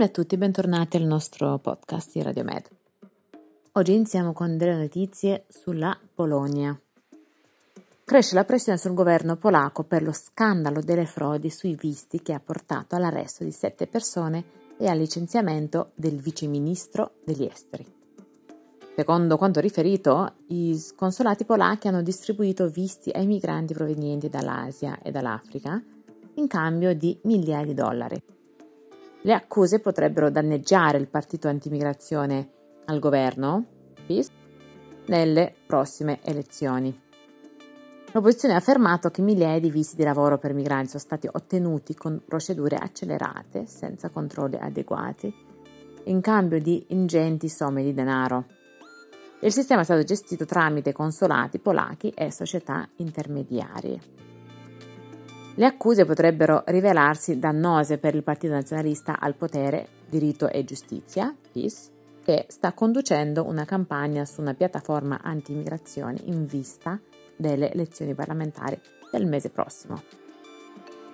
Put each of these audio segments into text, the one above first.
Salve a tutti, bentornati al nostro podcast di Radio Med. Oggi iniziamo con delle notizie sulla Polonia. Cresce la pressione sul governo polacco per lo scandalo delle frodi sui visti che ha portato all'arresto di sette persone e al licenziamento del viceministro degli esteri. Secondo quanto riferito, i consolati polacchi hanno distribuito visti ai migranti provenienti dall'Asia e dall'Africa in cambio di migliaia di dollari. Le accuse potrebbero danneggiare il partito antimigrazione al governo, PIS, nelle prossime elezioni. L'opposizione ha affermato che migliaia di visti di lavoro per migranti sono stati ottenuti con procedure accelerate, senza controlli adeguati, in cambio di ingenti somme di denaro. Il sistema è stato gestito tramite consolati polacchi e società intermediarie. Le accuse potrebbero rivelarsi dannose per il Partito Nazionalista al potere, diritto e giustizia, PIS, che sta conducendo una campagna su una piattaforma anti-immigrazione in vista delle elezioni parlamentari del mese prossimo.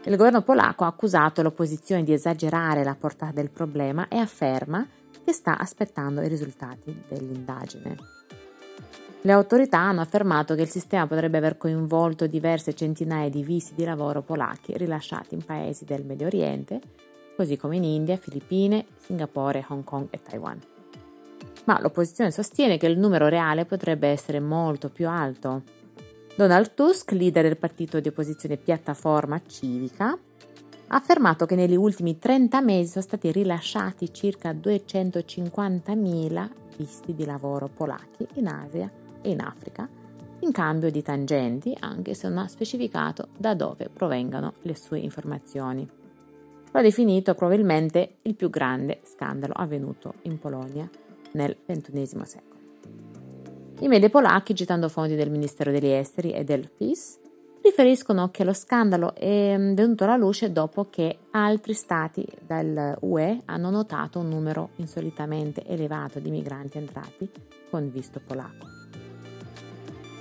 Il governo polacco ha accusato l'opposizione di esagerare la portata del problema e afferma che sta aspettando i risultati dell'indagine. Le autorità hanno affermato che il sistema potrebbe aver coinvolto diverse centinaia di visti di lavoro polacchi rilasciati in paesi del Medio Oriente, così come in India, Filippine, Singapore, Hong Kong e Taiwan. Ma l'opposizione sostiene che il numero reale potrebbe essere molto più alto. Donald Tusk, leader del partito di opposizione Piattaforma Civica, ha affermato che negli ultimi 30 mesi sono stati rilasciati circa 250.000 visti di lavoro polacchi in Asia e in Africa, in cambio di tangenti, anche se non ha specificato da dove provengano le sue informazioni. Lo ha definito probabilmente il più grande scandalo avvenuto in Polonia nel XXI secolo. I media polacchi, citando fonti del Ministero degli Esteri e del PIS, riferiscono che lo scandalo è venuto alla luce dopo che altri stati dell'UE hanno notato un numero insolitamente elevato di migranti entrati con visto polacco.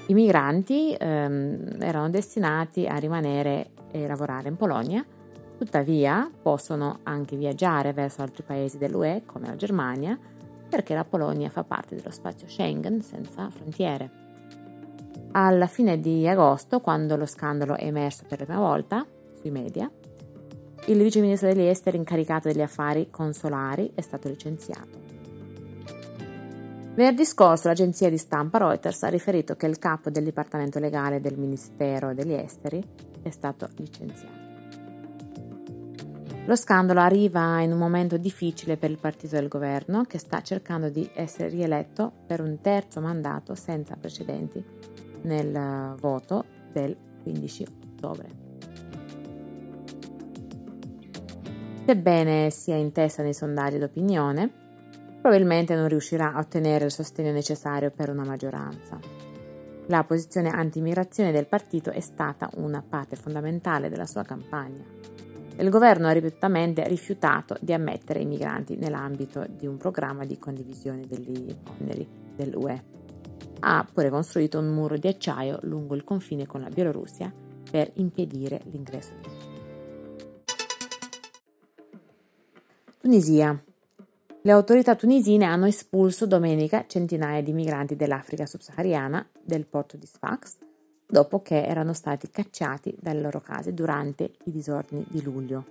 I migranti ehm, erano destinati a rimanere e lavorare in Polonia, tuttavia possono anche viaggiare verso altri paesi dell'UE come la Germania, perché la Polonia fa parte dello spazio Schengen senza frontiere. Alla fine di agosto, quando lo scandalo è emerso per la prima volta sui media, il vice ministro degli esteri incaricato degli affari consolari è stato licenziato. Venerdì scorso l'agenzia di stampa Reuters ha riferito che il capo del Dipartimento Legale del Ministero degli Esteri è stato licenziato. Lo scandalo arriva in un momento difficile per il partito del governo che sta cercando di essere rieletto per un terzo mandato senza precedenti nel voto del 15 ottobre. Sebbene sia in testa nei sondaggi d'opinione, probabilmente non riuscirà a ottenere il sostegno necessario per una maggioranza. La posizione anti-immigrazione del partito è stata una parte fondamentale della sua campagna. Il governo ha ripetutamente rifiutato di ammettere i migranti nell'ambito di un programma di condivisione degli oneri dell'UE. Ha pure costruito un muro di acciaio lungo il confine con la Bielorussia per impedire l'ingresso Tunisia. Le autorità tunisine hanno espulso domenica centinaia di migranti dell'Africa subsahariana del porto di Sfax dopo che erano stati cacciati dalle loro case durante i disordini di luglio.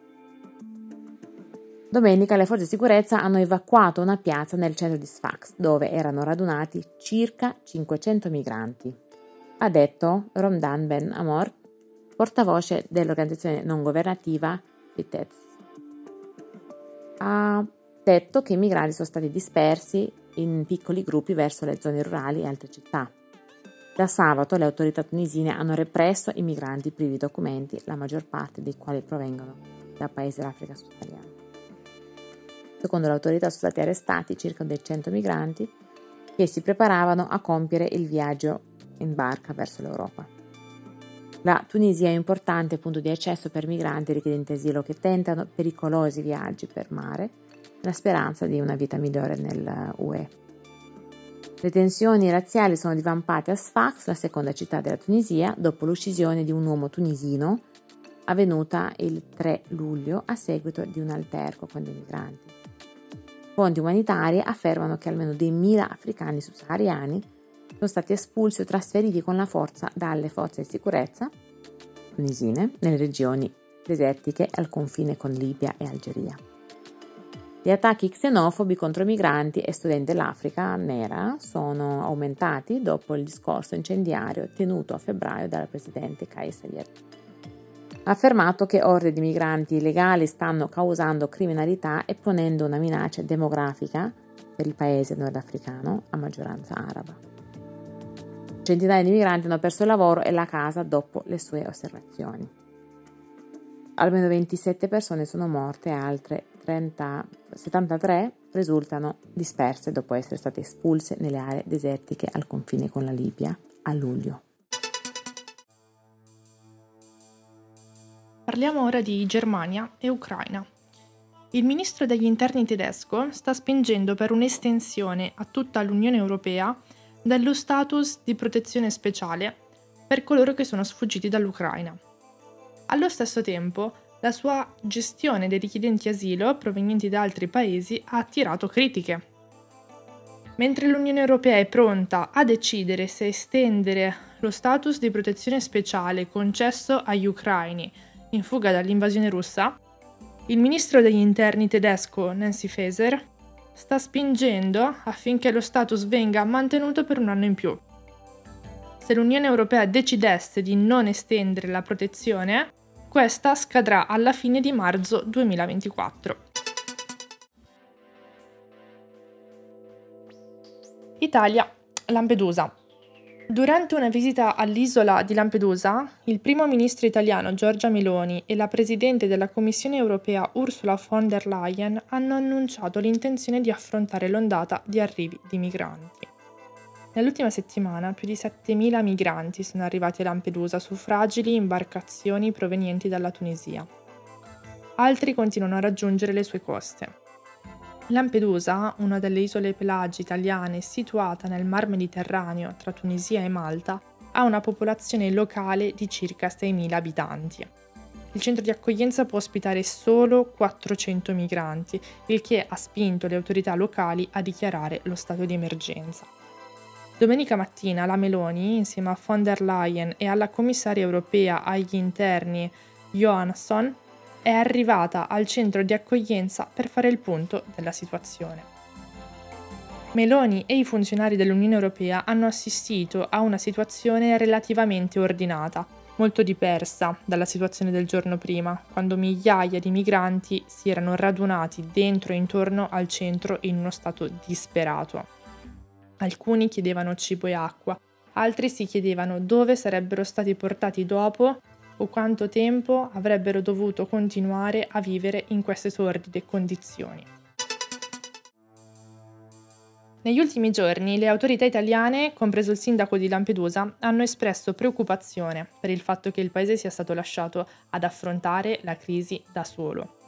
Domenica le forze di sicurezza hanno evacuato una piazza nel centro di Sfax dove erano radunati circa 500 migranti. Ha detto Romdan Ben Amor, portavoce dell'organizzazione non governativa Fitez. Ha detto che i migranti sono stati dispersi in piccoli gruppi verso le zone rurali e altre città. Da sabato le autorità tunisine hanno represso i migranti privi di documenti, la maggior parte dei quali provengono da paesi dell'Africa subsahariana. Secondo le autorità sono stati arrestati circa 100 migranti che si preparavano a compiere il viaggio in barca verso l'Europa. La Tunisia è un importante punto di accesso per migranti richiedenti asilo che tentano pericolosi viaggi per mare la speranza di una vita migliore nell'UE. Le tensioni razziali sono divampate a Sfax, la seconda città della Tunisia, dopo l'uccisione di un uomo tunisino avvenuta il 3 luglio a seguito di un alterco con dei migranti. Fonti umanitarie affermano che almeno 2.000 africani subsahariani sono stati espulsi o trasferiti con la forza dalle forze di sicurezza tunisine nelle regioni desertiche al confine con Libia e Algeria. Gli attacchi xenofobi contro migranti e studenti dell'Africa nera sono aumentati dopo il discorso incendiario tenuto a febbraio dal presidente Kais Saied. Ha affermato che orde di migranti illegali stanno causando criminalità e ponendo una minaccia demografica per il paese nordafricano a maggioranza araba. Centinaia di migranti hanno perso il lavoro e la casa dopo le sue osservazioni. Almeno 27 persone sono morte e altre 30, 73 risultano disperse dopo essere state espulse nelle aree desertiche al confine con la Libia a luglio. Parliamo ora di Germania e Ucraina. Il ministro degli interni tedesco sta spingendo per un'estensione a tutta l'Unione Europea dello status di protezione speciale per coloro che sono sfuggiti dall'Ucraina. Allo stesso tempo, la sua gestione dei richiedenti asilo provenienti da altri paesi ha attirato critiche. Mentre l'Unione Europea è pronta a decidere se estendere lo status di protezione speciale concesso agli ucraini in fuga dall'invasione russa, il ministro degli interni tedesco Nancy Faeser sta spingendo affinché lo status venga mantenuto per un anno in più. Se l'Unione Europea decidesse di non estendere la protezione, questa scadrà alla fine di marzo 2024. Italia, Lampedusa. Durante una visita all'isola di Lampedusa, il primo ministro italiano Giorgia Meloni e la presidente della Commissione europea Ursula von der Leyen hanno annunciato l'intenzione di affrontare l'ondata di arrivi di migranti. Nell'ultima settimana più di 7.000 migranti sono arrivati a Lampedusa su fragili imbarcazioni provenienti dalla Tunisia. Altri continuano a raggiungere le sue coste. Lampedusa, una delle isole pelagi italiane situata nel Mar Mediterraneo tra Tunisia e Malta, ha una popolazione locale di circa 6.000 abitanti. Il centro di accoglienza può ospitare solo 400 migranti, il che ha spinto le autorità locali a dichiarare lo stato di emergenza. Domenica mattina la Meloni, insieme a von der Leyen e alla commissaria europea agli interni Johansson, è arrivata al centro di accoglienza per fare il punto della situazione. Meloni e i funzionari dell'Unione Europea hanno assistito a una situazione relativamente ordinata, molto diversa dalla situazione del giorno prima, quando migliaia di migranti si erano radunati dentro e intorno al centro in uno stato disperato. Alcuni chiedevano cibo e acqua, altri si chiedevano dove sarebbero stati portati dopo o quanto tempo avrebbero dovuto continuare a vivere in queste sordide condizioni. Negli ultimi giorni le autorità italiane, compreso il sindaco di Lampedusa, hanno espresso preoccupazione per il fatto che il paese sia stato lasciato ad affrontare la crisi da solo.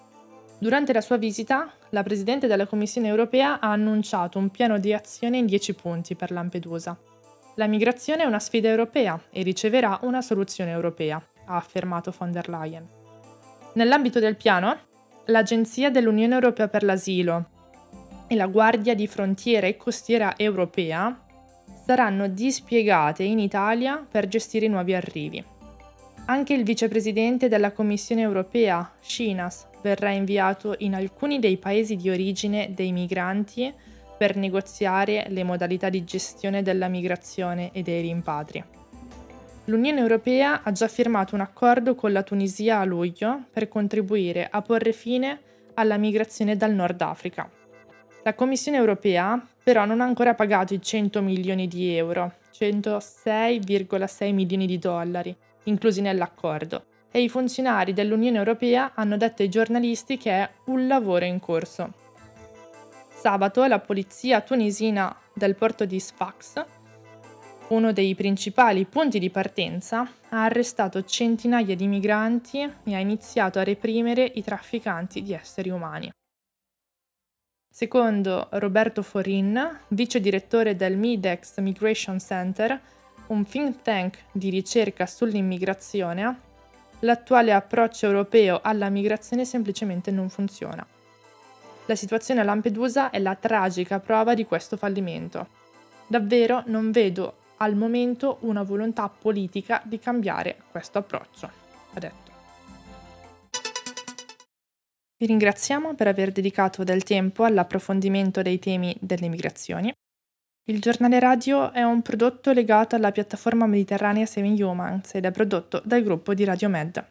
Durante la sua visita, la Presidente della Commissione europea ha annunciato un piano di azione in 10 punti per Lampedusa. La migrazione è una sfida europea e riceverà una soluzione europea ha affermato von der Leyen. Nell'ambito del piano, l'Agenzia dell'Unione Europea per l'Asilo e la Guardia di Frontiera e Costiera Europea saranno dispiegate in Italia per gestire i nuovi arrivi. Anche il vicepresidente della Commissione europea, Shinas, verrà inviato in alcuni dei paesi di origine dei migranti per negoziare le modalità di gestione della migrazione e dei rimpatri. L'Unione Europea ha già firmato un accordo con la Tunisia a luglio per contribuire a porre fine alla migrazione dal Nord Africa. La Commissione Europea però non ha ancora pagato i 100 milioni di euro, 106,6 milioni di dollari, inclusi nell'accordo, e i funzionari dell'Unione Europea hanno detto ai giornalisti che è un lavoro in corso. Sabato la polizia tunisina del porto di Sfax uno dei principali punti di partenza, ha arrestato centinaia di migranti e ha iniziato a reprimere i trafficanti di esseri umani. Secondo Roberto Forin, vice direttore del Midex Migration Center, un think tank di ricerca sull'immigrazione, l'attuale approccio europeo alla migrazione semplicemente non funziona. La situazione a Lampedusa è la tragica prova di questo fallimento. Davvero non vedo al momento una volontà politica di cambiare questo approccio, ha detto. Vi ringraziamo per aver dedicato del tempo all'approfondimento dei temi delle migrazioni. Il giornale radio è un prodotto legato alla piattaforma mediterranea Seven Humans ed è prodotto dal gruppo di Radio Med.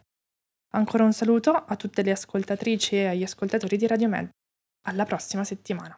Ancora un saluto a tutte le ascoltatrici e agli ascoltatori di Radio Med. Alla prossima settimana.